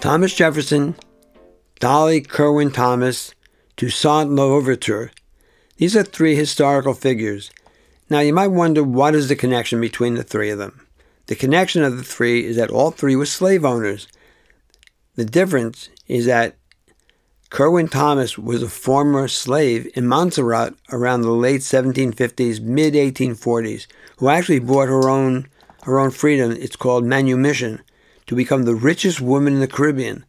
Thomas Jefferson, Dolly Kirwan Thomas, Toussaint Louverture. These are three historical figures. Now you might wonder what is the connection between the three of them. The connection of the three is that all three were slave owners. The difference is that Kirwan Thomas was a former slave in Montserrat around the late 1750s, mid 1840s, who actually bought her own her own freedom. It's called manumission to become the richest woman in the Caribbean.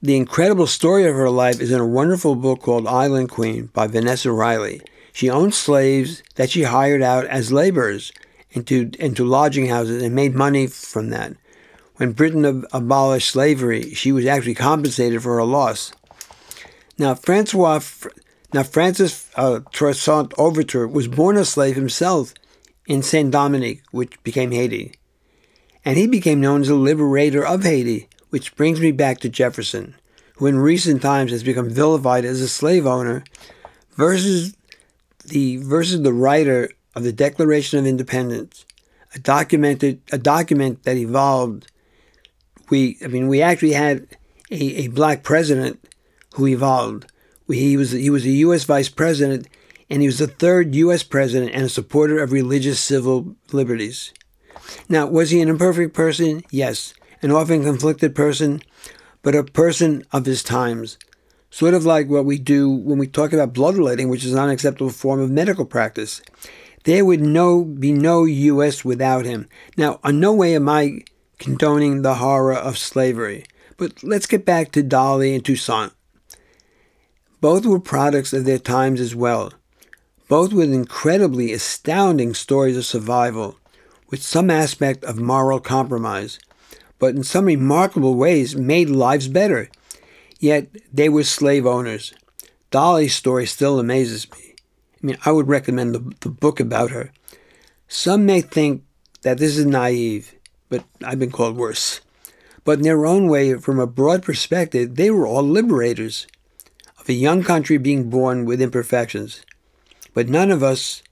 The incredible story of her life is in a wonderful book called Island Queen by Vanessa Riley. She owned slaves that she hired out as laborers into, into lodging houses and made money from that. When Britain ab- abolished slavery, she was actually compensated for her loss. Now, Francois, now Francis uh, Toussaint Louverture was born a slave himself in Saint Dominique, which became Haiti, and he became known as the liberator of Haiti. Which brings me back to Jefferson, who in recent times has become vilified as a slave owner, versus the versus the writer of the Declaration of Independence, a documented a document that evolved. We, I mean, we actually had a, a black president who evolved. He was he was a U.S. vice president, and he was the third U.S. president and a supporter of religious civil liberties. Now, was he an imperfect person? Yes, an often conflicted person, but a person of his times. Sort of like what we do when we talk about bloodletting, which is an unacceptable form of medical practice. There would no be no U.S. without him. Now, in no way am I condoning the horror of slavery, but let's get back to Dolly and Toussaint. Both were products of their times as well, both with incredibly astounding stories of survival, with some aspect of moral compromise, but in some remarkable ways made lives better. Yet they were slave owners. Dolly's story still amazes me. I mean, I would recommend the, the book about her. Some may think that this is naive, but I've been called worse. But in their own way, from a broad perspective, they were all liberators of a young country being born with imperfections. But none of us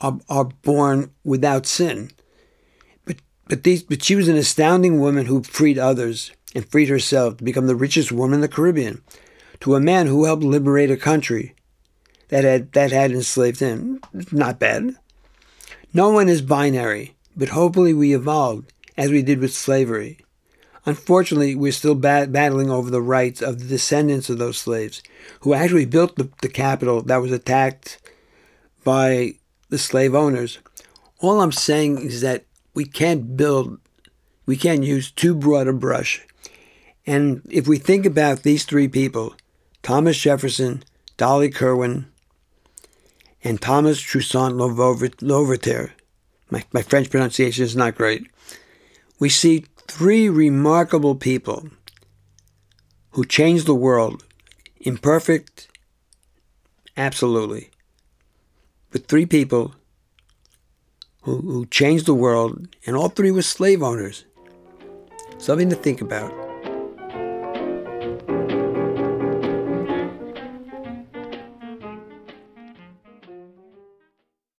are, are born without sin. But, these, but she was an astounding woman who freed others and freed herself to become the richest woman in the Caribbean, to a man who helped liberate a country that had, that had enslaved him. Not bad. No one is binary, but hopefully we evolved, as we did with slavery. Unfortunately, we're still bat- battling over the rights of the descendants of those slaves who actually built the, the capital that was attacked by the slave owners. All I'm saying is that we can't build, we can't use too broad a brush. And if we think about these three people, Thomas Jefferson, Dolly Kirwan, and Thomas Toussaint Louverture, my, my French pronunciation is not great, we see three remarkable people who changed the world. Imperfect, absolutely. But three people who, who changed the world, and all three were slave owners. Something to think about.